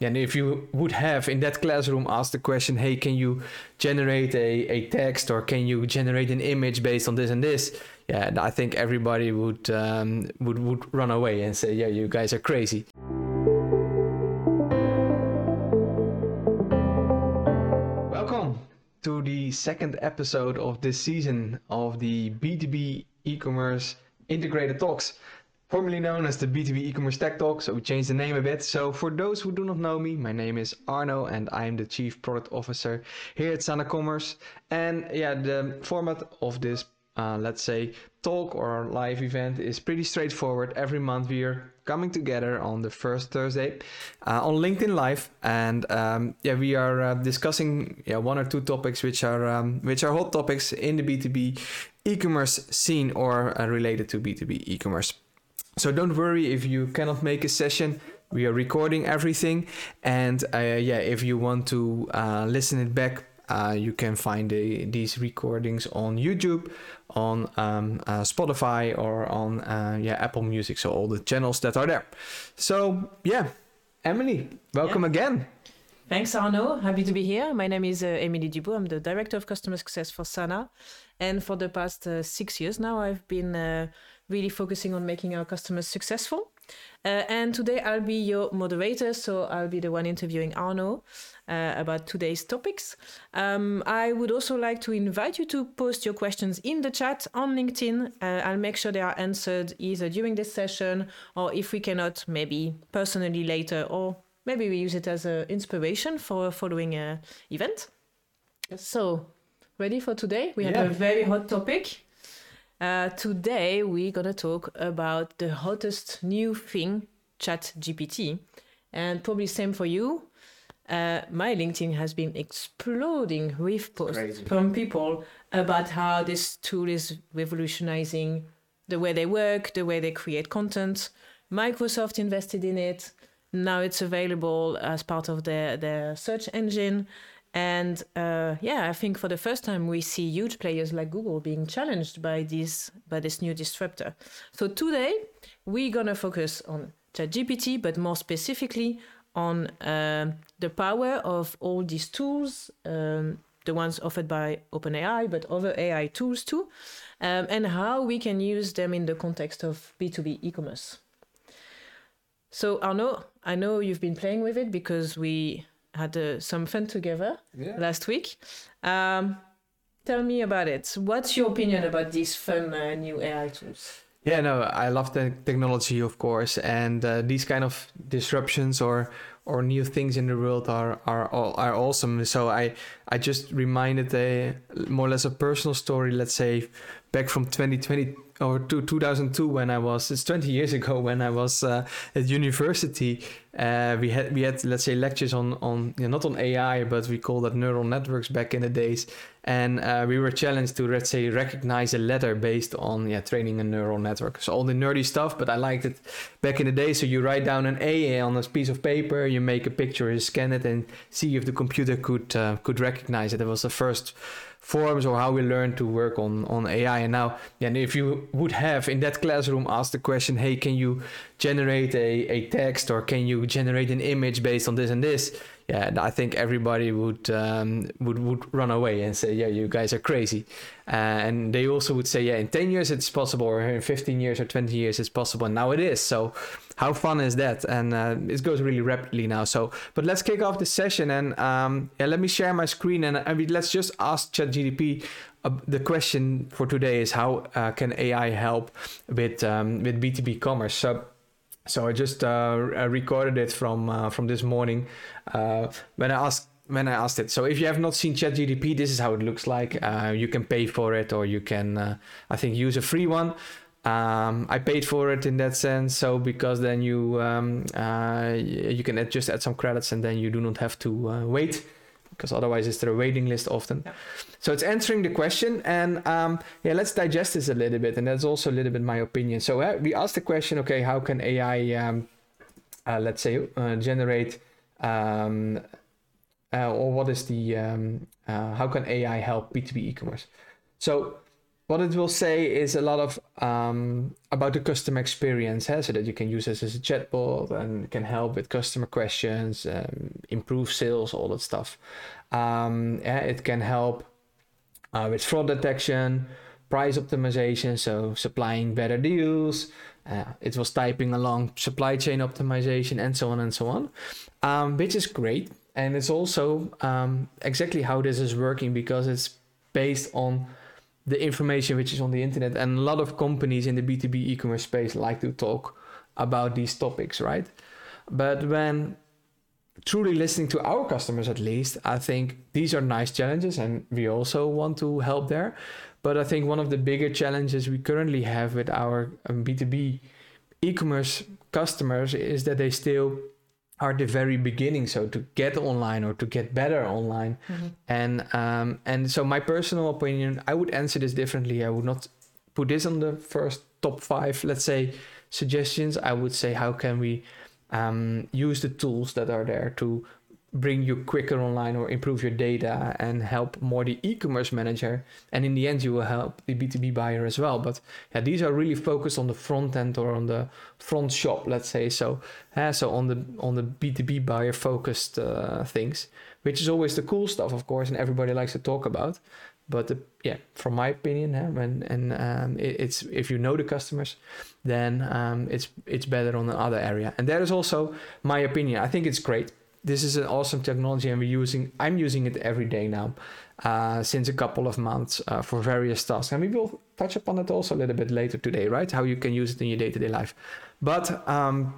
and if you would have in that classroom asked the question, hey, can you generate a, a text or can you generate an image based on this and this? Yeah, I think everybody would um, would would run away and say, yeah, you guys are crazy. Welcome to the second episode of this season of the B2B e-commerce integrated talks formerly known as the B2B e-commerce tech talk. So we changed the name a bit. So for those who do not know me, my name is Arno and I am the Chief Product Officer here at Sana Commerce. And yeah, the format of this, uh, let's say, talk or live event is pretty straightforward. Every month we are coming together on the first Thursday uh, on LinkedIn Live, and um, yeah, we are uh, discussing yeah one or two topics which are um, which are hot topics in the B2B e-commerce scene or uh, related to B2B e-commerce. So don't worry if you cannot make a session. We are recording everything, and uh, yeah, if you want to uh, listen it back, uh, you can find the, these recordings on YouTube, on um, uh, Spotify, or on uh, yeah Apple Music. So all the channels that are there. So yeah, Emilie, welcome yeah. again. Thanks, Arno. Happy to be here. My name is uh, Emilie Dubau. I'm the Director of Customer Success for Sana. And for the past uh, six years now, I've been uh, really focusing on making our customers successful. Uh, and today I'll be your moderator, so I'll be the one interviewing Arno uh, about today's topics. Um, I would also like to invite you to post your questions in the chat on LinkedIn. Uh, I'll make sure they are answered either during this session or if we cannot, maybe personally later or maybe we use it as an inspiration for a following uh, event. So, ready for today? We have a very hot topic. Uh, today, we're gonna talk about the hottest new thing, Chat GPT, and probably same for you. Uh, my LinkedIn has been exploding with posts from people about how this tool is revolutionizing the way they work, the way they create content. Microsoft invested in it. Now it's available as part of their, their search engine. And uh, yeah, I think for the first time we see huge players like Google being challenged by this by this new disruptor. So today we're gonna focus on ChatGPT, but more specifically on uh, the power of all these tools, um, the ones offered by OpenAI, but other AI tools too, um, and how we can use them in the context of B2B e-commerce. So Arno, I know you've been playing with it because we had uh, some fun together yeah. last week. Um, tell me about it. What's your opinion about these fun uh, new AI tools? Yeah, no, I love the technology, of course, and uh, these kind of disruptions or or new things in the world are are are awesome. So I I just reminded a more or less a personal story. Let's say back from 2020 or to 2002 when I was it's 20 years ago when I was uh, at university. Uh, we had we had let's say lectures on on you know, not on AI but we called that neural networks back in the days. And uh, we were challenged to let's say recognize a letter based on yeah training a neural network. So all the nerdy stuff but I liked it back in the day so you write down an A on a piece of paper you make a picture you scan it and see if the computer could uh, could recognize it. It was the first forums or how we learn to work on on AI. And now, and if you would have in that classroom asked the question, hey, can you generate a, a text or can you generate an image based on this and this? Yeah, I think everybody would um, would would run away and say, yeah, you guys are crazy. Uh, and they also would say, yeah, in 10 years it's possible, or in 15 years or 20 years it's possible. And now it is. So how fun is that? And uh, it goes really rapidly now. So, but let's kick off the session and um, yeah, let me share my screen and I mean, let's just ask ChatGPT. Uh, the question for today is how uh, can AI help with um, with B2B commerce? So. So I just uh, recorded it from uh, from this morning uh, when I asked when I asked it. So if you have not seen ChatGPT, this is how it looks like. Uh, you can pay for it, or you can, uh, I think, use a free one. Um, I paid for it in that sense, so because then you um, uh, you can just add some credits, and then you do not have to wait, because otherwise it's a waiting list often. Yeah. So it's answering the question, and um, yeah, let's digest this a little bit, and that's also a little bit my opinion. So uh, we asked the question, okay, how can AI, um, uh, let's say, generate um, uh, or what is the um, uh, how can AI help B2B e-commerce? So what it will say is a lot of um, about the customer experience, eh? so that you can use this as a chatbot and can help with customer questions, um, improve sales, all that stuff. Um, yeah, it can help uh, with fraud detection, price optimization, so supplying better deals. Uh, it was typing along supply chain optimization and so on and so on, um, which is great. And it's also um, exactly how this is working because it's based on the information which is on the internet. And a lot of companies in the B2B e commerce space like to talk about these topics, right? But when truly listening to our customers, at least, I think these are nice challenges and we also want to help there. But I think one of the bigger challenges we currently have with our B2B um, e commerce customers is that they still are the very beginning so to get online or to get better online. Mm-hmm. and um, and so my personal opinion i would answer this differently. I would not put this on the first top five let's say suggestions. I would say how can we um, use the tools that are there to bring you quicker online or improve your data and help more the e-commerce manager. And in the end you will help the b2b buyer as well. But yeah these are really focused on the front end or on the front shop let's say. So uh, so on the on the b2b buyer focused uh, things which is always the cool stuff of course and everybody likes to talk about. But the, yeah from my opinion uh, and and um, it, it's if you know the customers then um, it's it's better on another area. And that is also my opinion. I think it's great this is an awesome technology and we're using i'm using it every day now uh, since a couple of months uh, for various tasks. And we will touch upon it also a little bit later today right? How you can use it in your day-to-day life. But um,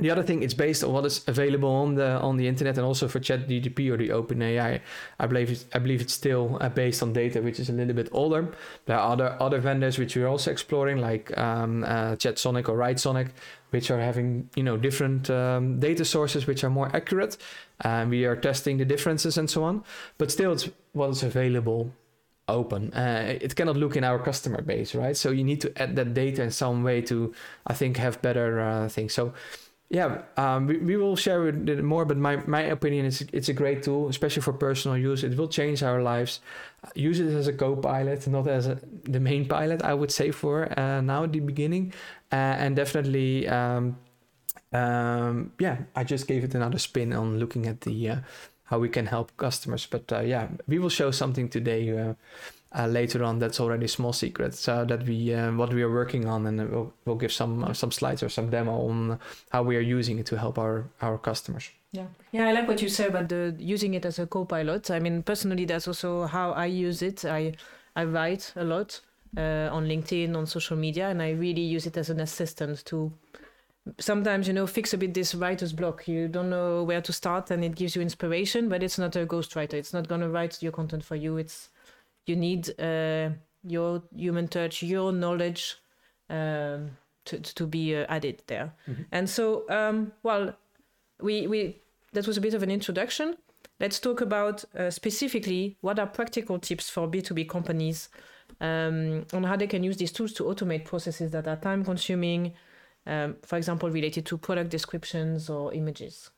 the other thing, it's based on what is available on the on the internet and also for ChatGPT or the OpenAI. I believe it's, I believe it's still uh, based on data which is a little bit older. There are other other vendors which we're also exploring, like um, uh, ChatSonic or WriteSonic, which are having you know different um, data sources which are more accurate. And we are testing the differences and so on. But still, it's what is available open. Uh, it cannot look in our customer base, right? So you need to add that data in some way to, I think, have better uh, things. So yeah, um, we, we will share it more, but my, my opinion is it's a great tool, especially for personal use. It will change our lives. Use it as a co-pilot, not as a, the main pilot, I would say for uh, now at the beginning. Uh, and definitely, um, um, yeah, I just gave it another spin on looking at the uh, how we can help customers. But uh, yeah, we will show something today uh, uh, later on that's already small secrets uh, that we uh, what we are working on and we'll, we'll give some uh, some slides or some demo on how we are using it to help our our customers. Yeah. Yeah i like what you say about the using it as a co-pilot. I mean personally that's also how i use it. I i write a lot uh, on linkedin on social media and i really use it as an assistant to sometimes you know fix a bit this writer's block. You don't know where to start and it gives you inspiration but it's not a ghostwriter. It's not going to write your content for you. It's you need uh, your human touch, your knowledge um, to, to be uh, added there. Mm-hmm. And so, um, well, we, we that was a bit of an introduction. Let's talk about uh, specifically what are practical tips for B2B companies um, on how they can use these tools to automate processes that are time consuming, um, for example, related to product descriptions or images.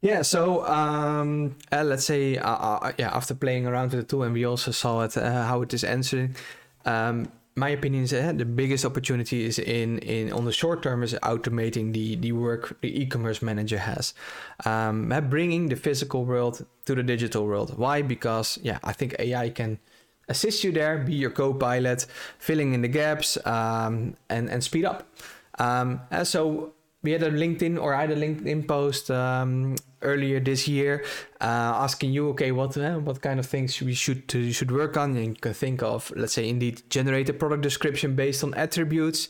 Yeah, so um, uh, let's say, uh, uh, yeah, after playing around with the tool and we also saw it uh, how it is answering. Um, my opinion is uh, the biggest opportunity is in in on the short term is automating the the work the e-commerce manager has, um, uh, bringing the physical world to the digital world. Why? Because yeah, I think AI can assist you there, be your co-pilot, filling in the gaps, um, and and speed up. Um, and so we had a LinkedIn or I had a LinkedIn post um, earlier this year uh, asking you, okay, what uh, what kind of things we should uh, should work on, and you can think of, let's say, indeed, generate a product description based on attributes.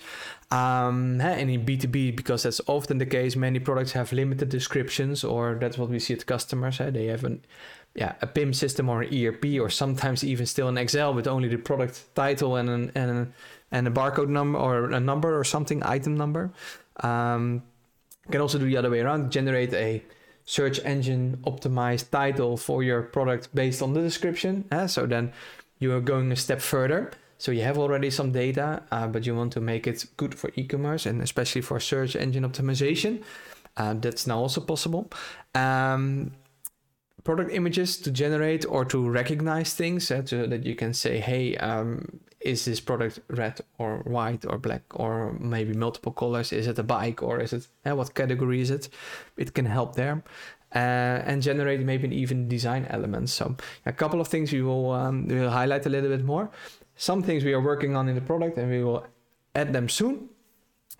Um, and in B2B, because that's often the case, many products have limited descriptions, or that's what we see at customers. They have an yeah, a PIM system or an ERP, or sometimes even still an Excel with only the product title and an, and and a barcode number or a number or something, item number. Um, you can also do the other way around, generate a search engine optimized title for your product based on the description. Uh, so then you are going a step further. So you have already some data, uh, but you want to make it good for e-commerce and especially for search engine optimization. Uh, that's now also possible. Um, product images to generate or to recognize things uh, that you can say, hey, um, is this product red or white or black or maybe multiple colors? Is it a bike or is it uh, what category is it? It can help there. Uh, and generate maybe even design elements. So a couple of things we will um, we will highlight a little bit more. Some things we are working on in the product, and we will add them soon,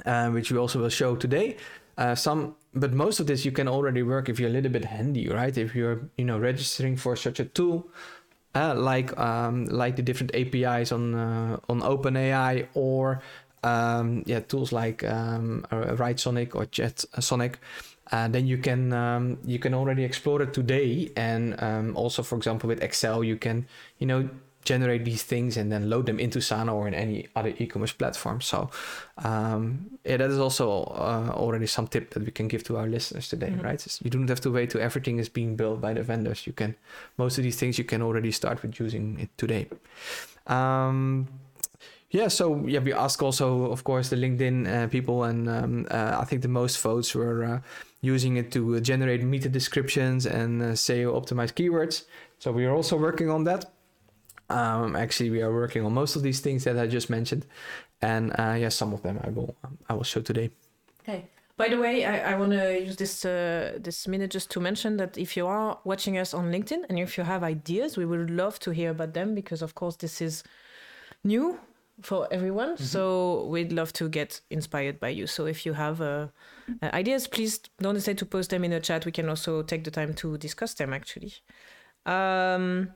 uh, which we also will show today. Uh, some, but most of this you can already work if you're a little bit handy, right? If you're you know registering for such a tool, like um, like the different APIs on uh, on OpenAI or um, yeah tools like um, Writesonic or ChatSonic uh, then you can um, you can already explore it today and um, also for example with excel you can you know generate these things and then load them into sana or in any other e-commerce platform so um, yeah that is also uh, already some tip that we can give to our listeners today mm-hmm. right you don't have to wait till everything is being built by the vendors you can most of these things you can already start with using it today um, yeah, so yeah, we ask also, of course, the LinkedIn uh, people, and um, uh, I think the most votes were uh, using it to generate meta descriptions and uh, SEO optimized keywords. So we are also working on that. Um, actually, we are working on most of these things that I just mentioned, and uh, yeah, some of them I will I will show today. Okay. By the way, I, I want to use this uh, this minute just to mention that if you are watching us on LinkedIn and if you have ideas, we would love to hear about them because, of course, this is new for everyone. Mm-hmm. So we'd love to get inspired by you. So if you have uh, uh, ideas, please don't hesitate to post them in the chat. We can also take the time to discuss them actually. Um,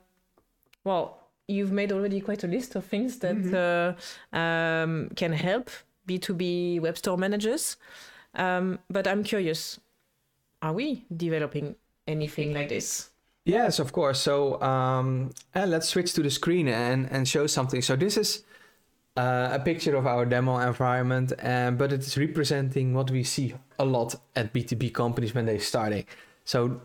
well, you've made already quite a list of things that mm-hmm. uh, um, can help B2B web store managers. Um, but I'm curious, are we developing anything like this? Yes, of course. So um, let's switch to the screen and, and show something. So this is uh, a picture of our demo environment, uh, but it's representing what we see a lot at B2B companies when they're starting. So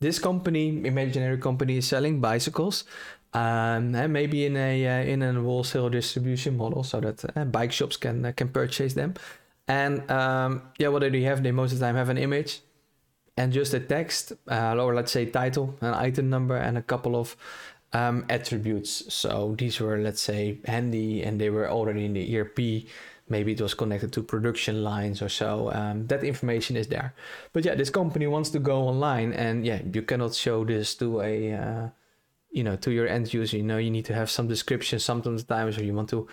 this company, imaginary company, is selling bicycles, um, and maybe in a uh, in a wholesale distribution model, so that uh, bike shops can uh, can purchase them. And um, yeah, what do they have? They most of the time have an image and just a text, uh, or let's say title, an item number, and a couple of um, attributes. So these were, let's say, handy and they were already in the ERP. Maybe it was connected to production lines or so. Um, that information is there. But yeah, this company wants to go online, and yeah, you cannot show this to a, uh, you know, to your end user. You know, you need to have some description sometimes, or you want to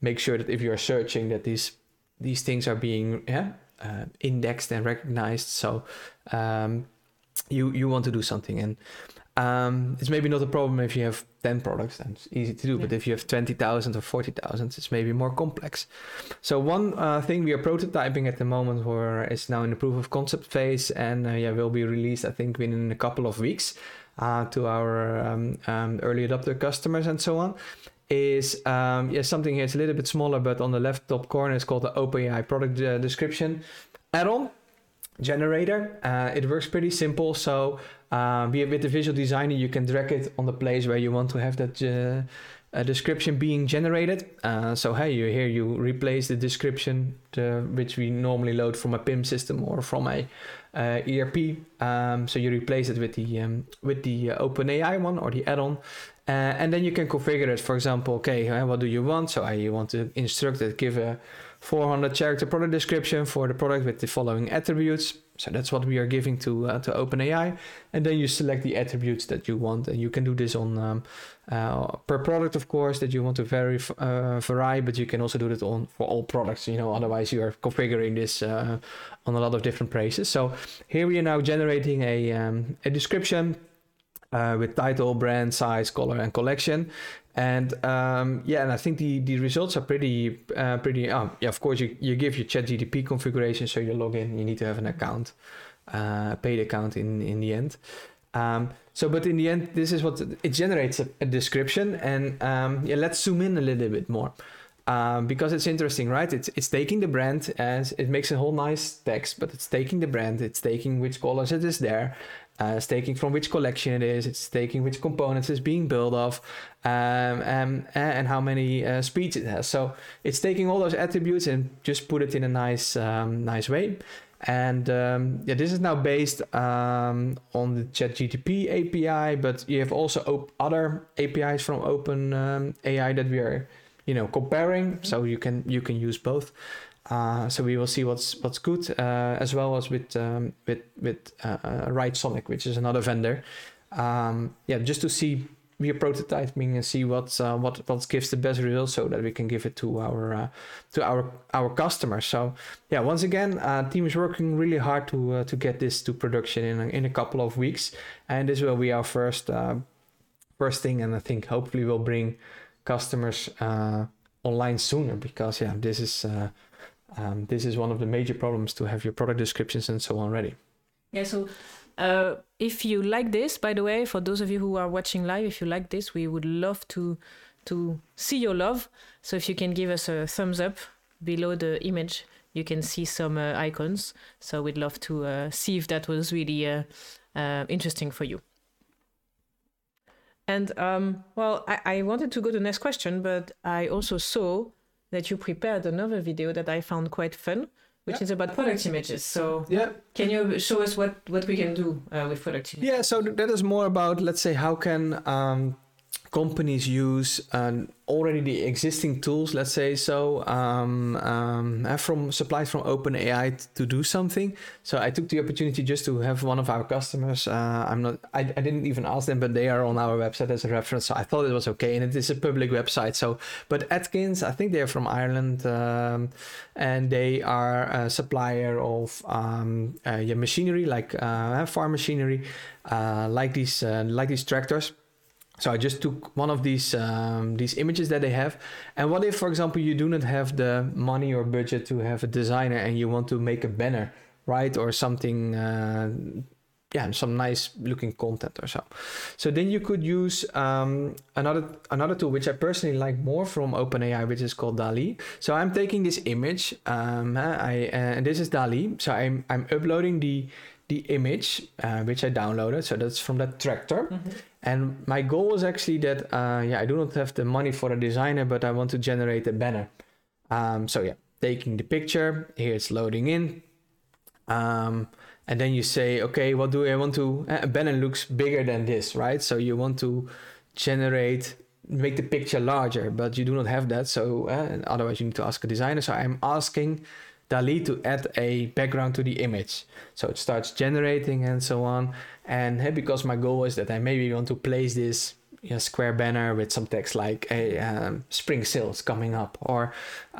make sure that if you are searching, that these these things are being yeah uh, indexed and recognized. So um, you you want to do something and um, it's maybe not a problem if you have 10 products, then it's easy to do. Yeah. But if you have 20,000 or 40,000, it's maybe more complex. So, one uh, thing we are prototyping at the moment where it's now in the proof of concept phase and uh, yeah, will be released, I think, within a couple of weeks uh, to our um, um, early adopter customers and so on. Is um, yeah something here. It's a little bit smaller, but on the left top corner, it's called the OpenAI product uh, description add-on generator. Uh, it works pretty simple. So uh, with the visual designer, you can drag it on the place where you want to have that uh, description being generated. Uh, so hey, you here you replace the description to, which we normally load from a PIM system or from a uh, ERP. Um, so you replace it with the um, with the uh, OpenAI one or the add-on. and then you can configure it. For example, okay, what do you want? So I want to instruct it, give a 400 character product description for the product with the following attributes. So that's what we are giving to uh, to OpenAI, and then you select the attributes that you want, and you can do this on um, uh, per product, of course, that you want to vary uh, vary, but you can also do it on for all products. You know, otherwise you are configuring this uh, on a lot of different places. So here we are now generating a um, a description uh, with title, brand, size, color, and collection. And um, yeah, and I think the, the results are pretty uh, pretty. Um, yeah, of course you, you give your ChatGPT configuration, so you log in. You need to have an account, uh, paid account in in the end. Um, so, but in the end, this is what it generates a, a description, and um, yeah, let's zoom in a little bit more. Um, because it's interesting, right? It's it's taking the brand as it makes a whole nice text, but it's taking the brand, it's taking which colors it is there, uh, it's taking from which collection it is. It's taking which components it's being built of, um, um, and how many uh, speeds it has. So it's taking all those attributes and just put it in a nice, um, nice way. And um, yeah, this is now based um, on the ChatGPT API, but you have also op- other APIs from Open um, AI that we are you know comparing. So you can you can use both. Uh, so we will see what's what's good, uh, as well as with um, with with uh, uh, Writesonic, which is another vendor. Um, yeah, just to see are prototyping and see what uh, what what gives the best results, so that we can give it to our uh, to our our customers. So yeah, once again, uh, team is working really hard to to get this to production in a, in a couple of weeks, and this will be our first first thing, and I think hopefully we'll bring customers online sooner because yeah, this is. Um, this is one of the major problems to have your product descriptions and so on ready. Yeah, so uh, if you like this, by the way, for those of you who are watching live, if you like this, we would love to to see your love. So if you can give us a thumbs up below the image, you can see some uh, icons. So we'd love to uh, see if that was really uh, uh, interesting for you. And um, well, I, I wanted to go to the next question, but I also saw that you prepared another video that I found quite fun, which Yeah. is about product images. So Yeah, can you show us what, what we can do uh, with product images? Yeah, so that is more about let's say how can um, companies use already the existing tools, let's say so, um, um, uh, from supplied from OpenAI to do something. So I took the opportunity just to have one of our customers. Uh, I'm not, I, I didn't even ask them, but they are on our website as a reference. So I thought it was okay, and it is a public website. So, but Atkins, I think they're from Ireland, um, and they are a supplier of um, uh, yeah, machinery like uh, farm machinery, uh, like these uh, like these tractors. So I just took one of these um, these images that they have, and what if, for example, you do not have the money or budget to have a designer and you want to make a banner, right, or something, uh, yeah, some nice looking content or so. So then you could use um, another another tool which I personally like more from OpenAI, which is called DALL-E. So I'm taking this image, um, I uh, and this is DALL-E. So I'm I'm uploading the the image uh, which I downloaded. So that's from that tractor. And my goal was actually that uh, yeah, I do not have the money for a designer, but I want to generate a banner. Um, so yeah, taking the picture here, it's loading in, um, and then you say, okay, what do I want to? A banner looks bigger than this, right? So you want to generate, make the picture larger, but you do not have that. So uh, otherwise, you need to ask a designer. So I'm asking DALL-E to add a background to the image. So it starts generating and so on. And hey, because my goal is that I maybe want to place this you know, square banner with some text like a um, spring sales coming up or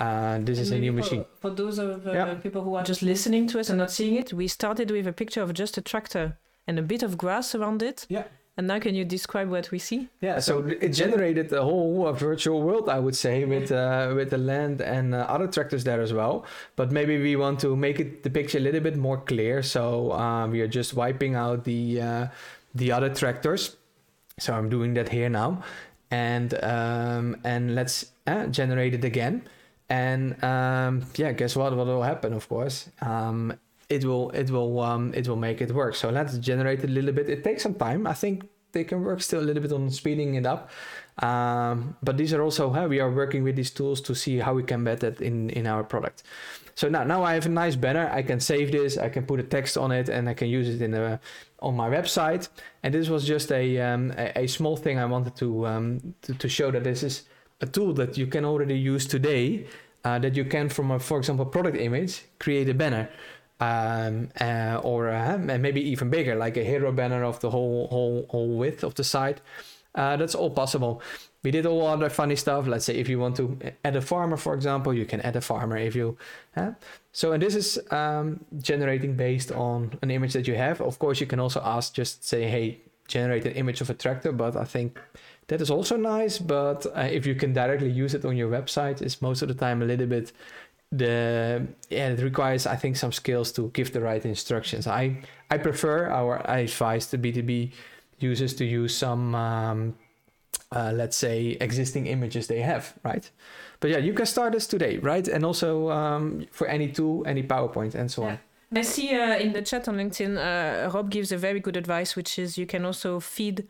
uh, this is a new for, machine. For those of uh, Yeah. people who are just listening to us and not seeing it, we started with a picture of just a tractor and a bit of grass around it. Yeah. And now, can you describe what we see? Yeah, so it generated a whole uh, virtual world, I would say, with uh, with the land and uh, other tractors there as well. But maybe we want to make it the picture a little bit more clear. So uh, we are just wiping out the uh, the other tractors. So I'm doing that here now, and um, and let's uh, generate it again. And um, yeah, guess what? What will happen? Of course, um, it will it will um, it will make it work. So let's generate a little bit. It takes some time. I think they can work still a little bit on speeding it up. Um, but these are also how we are working with these tools to see how we can embed that in in our product. So now now I have a nice banner. I can save this. I can put a text on it, and I can use it in a on my website. And this was just a um, a, a small thing I wanted to, um, to to show that this is a tool that you can already use today. Uh, that you can from a for example product image create a banner um, uh, or uh, maybe even bigger, like a hero banner of the whole whole whole width of the site. Uh, that's all possible. We did all other funny stuff. Let's say if you want to add a farmer, for example, you can add a farmer if you. Uh, so and this is um, generating based on an image that you have. Of course, you can also ask, just say, hey, generate an image of a tractor. But I think that is also nice. But uh, if you can directly use it on your website, it's most of the time a little bit the yeah it requires i think some skills to give the right instructions. I i prefer our i advise the b2b users to use some um, uh, let's say existing images they have right? But yeah you can start this today right? And also um, for any tool any powerpoint and so on. I see uh, in the chat on LinkedIn, uh, Rob gives a very good advice, which is you can also feed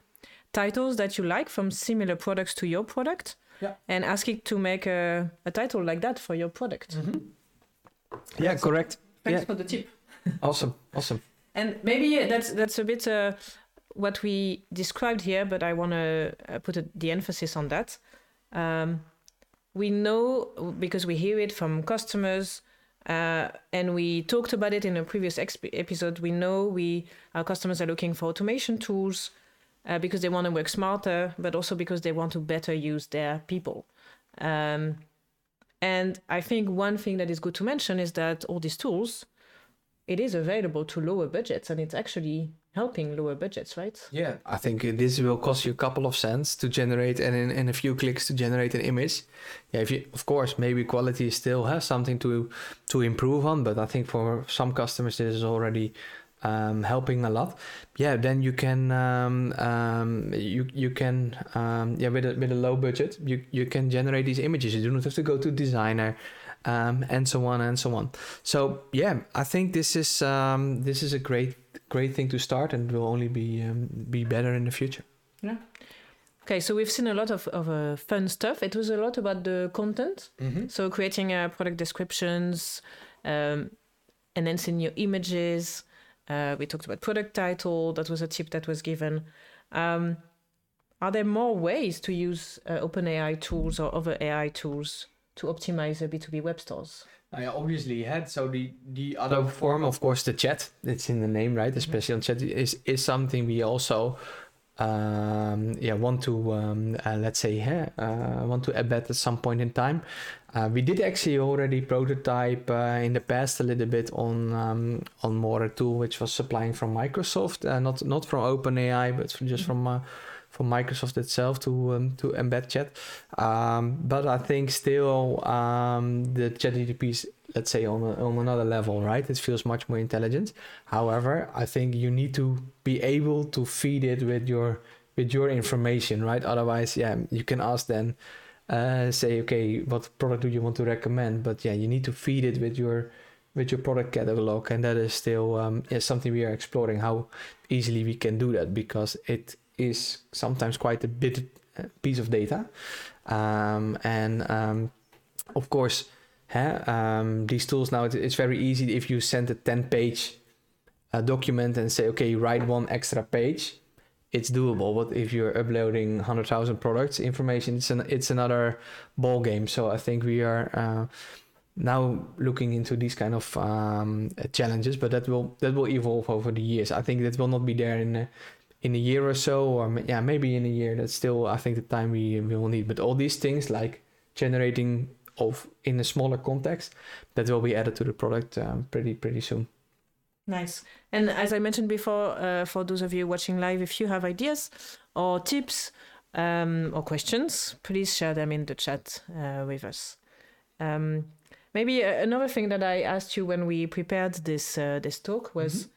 titles that you like from similar products to your product Yeah. and asking to make a, a title like that for your product. yeah correct Thanks Yeah. for the tip. awesome awesome And maybe that's that's a bit uh, what we described here, but I want to uh, put a, the emphasis on that. Um, we know because we hear it from customers uh, and we talked about it in a previous exp- episode. We know we our customers are looking for automation tools uh, because they want to work smarter, but also because they want to better use their people. Um, and I think one thing that is good to mention is that all these tools, it is available to lower budgets, and it's actually helping lower budgets, right? Yeah, I think this will cost you a couple of cents to generate and in, in a few clicks to generate an image. Yeah, if you of course maybe quality still has something to to improve on, but I think for some customers this is already um, helping a lot. Yeah, then you can um, um, you you can um, yeah with a with a low budget you you can generate these images. You do not have to go to designer. Um, and so on and so on. So yeah, I think this is um, this is a great great thing to start, and will only be um, be better in the future. Yeah. Okay, so we've seen a lot of, of uh, fun stuff. It was a lot about the content. Mm-hmm. So creating uh, product descriptions, um, enhancing your images. Uh, we talked about product title. That was a tip that was given. Um, are there more ways to use uh, OpenAI tools or other AI tools to optimize the B2B web stores? I obviously had so the the other form, of course, the chat. It's in the name, right? Especially on chat is is something we also um, yeah want to um, uh, let's say uh, want to embed at some point in time. Uh, we did actually already prototype uh, in the past a little bit on um, on more a tool which was supplying from Microsoft, uh, not not from OpenAI, but from just from uh, from Microsoft itself to um, to embed chat. Um, but I think still um, the ChatGPT is let's say on a, on another level, right? It feels much more intelligent. However, I think you need to be able to feed it with your with your information, right? Otherwise, yeah, you can ask then. Uh, say okay what product do you want to recommend? But yeah you need to feed it with your with your product catalog. And that is still um, is something we are exploring how easily we can do that because it is sometimes quite a bit uh, piece of data. Um, and um, of course um, these tools now it's very easy if you send a 10 page uh, document and say okay write one extra page it's doable but if you're uploading 100000 products information it's an it's another ball game so i think we are uh, now looking into these kind of um, challenges but that will that will evolve over the years. I think that will not be there in a, in a year or so or yeah maybe in a year. That's still i think the time we, we will need. But all these things like generating of in a smaller context that will be added to the product um, pretty pretty soon Nice. And as I mentioned before, uh, for those of you watching live, if you have ideas or tips um, or questions, please share them in the chat uh, with us. Um, maybe another thing that I asked you when we prepared this uh, this talk was mm-hmm.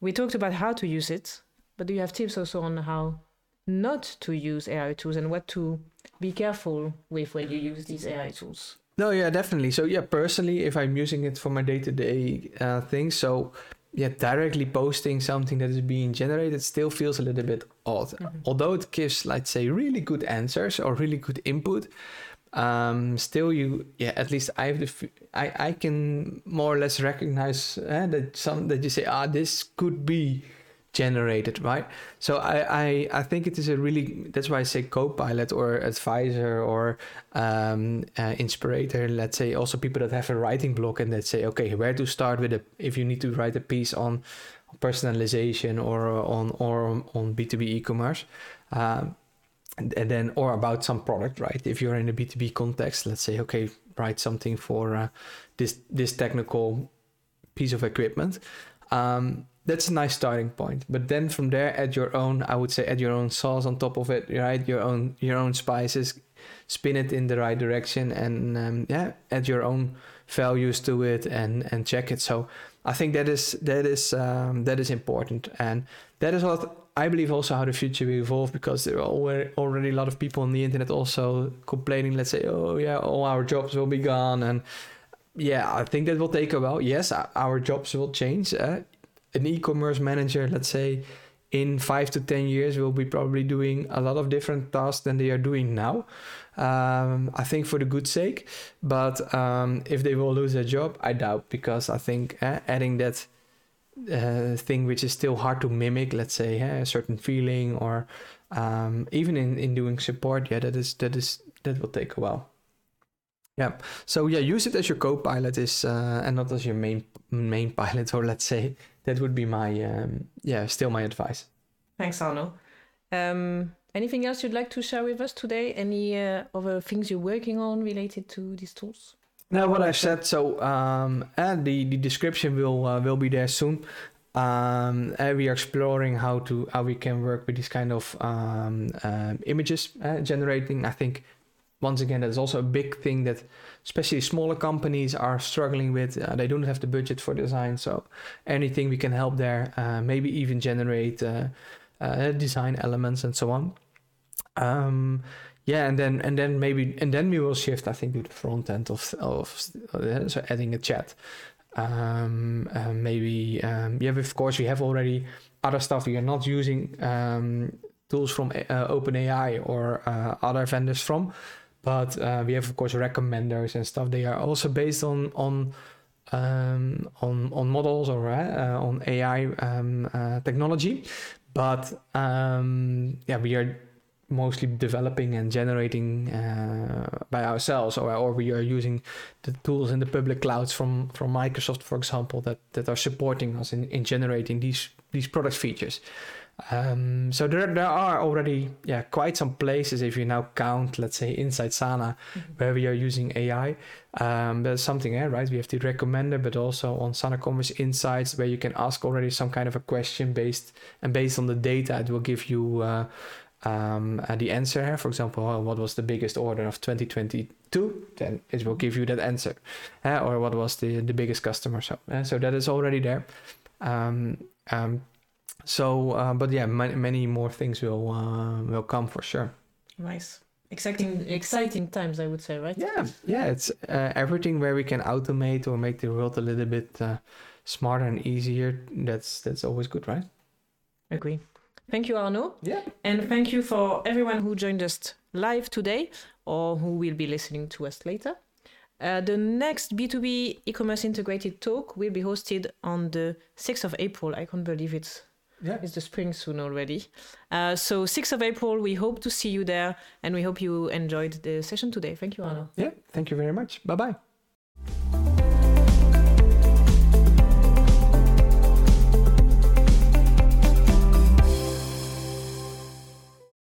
we talked about how to use it, but do you have tips also on how not to use AI tools and what to be careful with when you use these AI tools? No, yeah, definitely. So yeah, personally, if I'm using it for my day-to-day uh, things, so yeah, directly posting something that is being generated still feels a little bit odd. Mm-hmm. Although it gives, let's say, really good answers or really good input, um, still you, yeah, at least I have the, I, I can more or less recognize uh, that some that you say, ah, this could be generated, right? So I, I, I think it is a really that's why I say co-pilot or advisor or um, uh, inspirator. Let's say also people that have a writing block and that say, okay, where to start with a, if you need to write a piece on personalization or on or on B two B e-commerce. Um, and, and then or about some product right if you're in a b2b context let's say okay write something for uh, this this technical piece of equipment um, that's a nice starting point. But then from there, add your own. I would say add your own sauce on top of it. Right, your own your own spices, spin it in the right direction, and um, yeah, add your own values to it and and check it. So I think that is that is um, that is important, and that is what I believe also how the future will evolve because there are already a lot of people on the internet also complaining. Let's say, oh yeah, all our jobs will be gone and yeah, I think that will take a while. Yes, our jobs will change. Uh, an e-commerce manager, let's say, in five to ten years, will be probably doing a lot of different tasks than they are doing now. Um, I think for the good sake, but um, if they will lose their job, I doubt because I think uh, adding that uh, thing which is still hard to mimic, let's say uh, a certain feeling or um, even in, in doing support, yeah, that is that is that will take a while. Yeah. So yeah, use it as your co-pilot is, uh, and not as your main main pilot, or let's say that would be my um, yeah, still my advice. Thanks, Arno. Um, anything else you'd like to share with us today? Any uh, other things you're working on related to these tools? Now, what I've said. So, um, and the the description will uh, will be there soon. Um, and we are exploring how to how we can work with these kind of um, um, images uh, generating. I think once again that's also a big thing that especially smaller companies are struggling with. Uh, they don't have the budget for design, so anything we can help there. Uh, maybe even generate uh, uh, design elements and so on. Um, yeah, and then and then maybe and then we will shift, I think, to the front end of of uh, so adding a chat. Um, maybe um, yeah, of course we have already other stuff we are not using um, tools from uh, OpenAI or other vendors from, but uh, we have of course recommenders and stuff. They are also based on on um, on on models or uh, on AI um, uh, technology, but um, yeah, we are mostly developing and generating uh, by ourselves or, or we are using the tools in the public clouds from from Microsoft for example that that are supporting us in, in generating these these product features um, so there, there are already yeah quite some places if you now count let's say inside Sana mm-hmm. where we are using AI um, there's something eh, right we have the recommender but also on Sana Commerce Insights where you can ask already some kind of a question based and based on the data it will give you uh, um, uh, the answer. For example, uh, what was the biggest order of 2022? Then it will give you that answer. Uh, or what was the, the biggest customer? So, uh, so that is already there. Um, um, so, uh, but yeah, many, many more things will uh, will come for sure. Nice. Exciting, exciting times, I would say, right? Yeah, yeah. It's everything where we can automate or make the world a little bit smarter and easier. That's that's always good, right? Agree. Thank you, Arno. Yeah. And thank you for everyone who joined us live today or who will be listening to us later. Uh, the next B2B e-commerce integrated talk will be hosted on the 6th of April. I can't believe it's yeah. It's the spring soon already. Uh, so 6th of April, we hope to see you there and we hope you enjoyed the session today. Thank you, Arno. Yeah, thank you very much. Bye bye.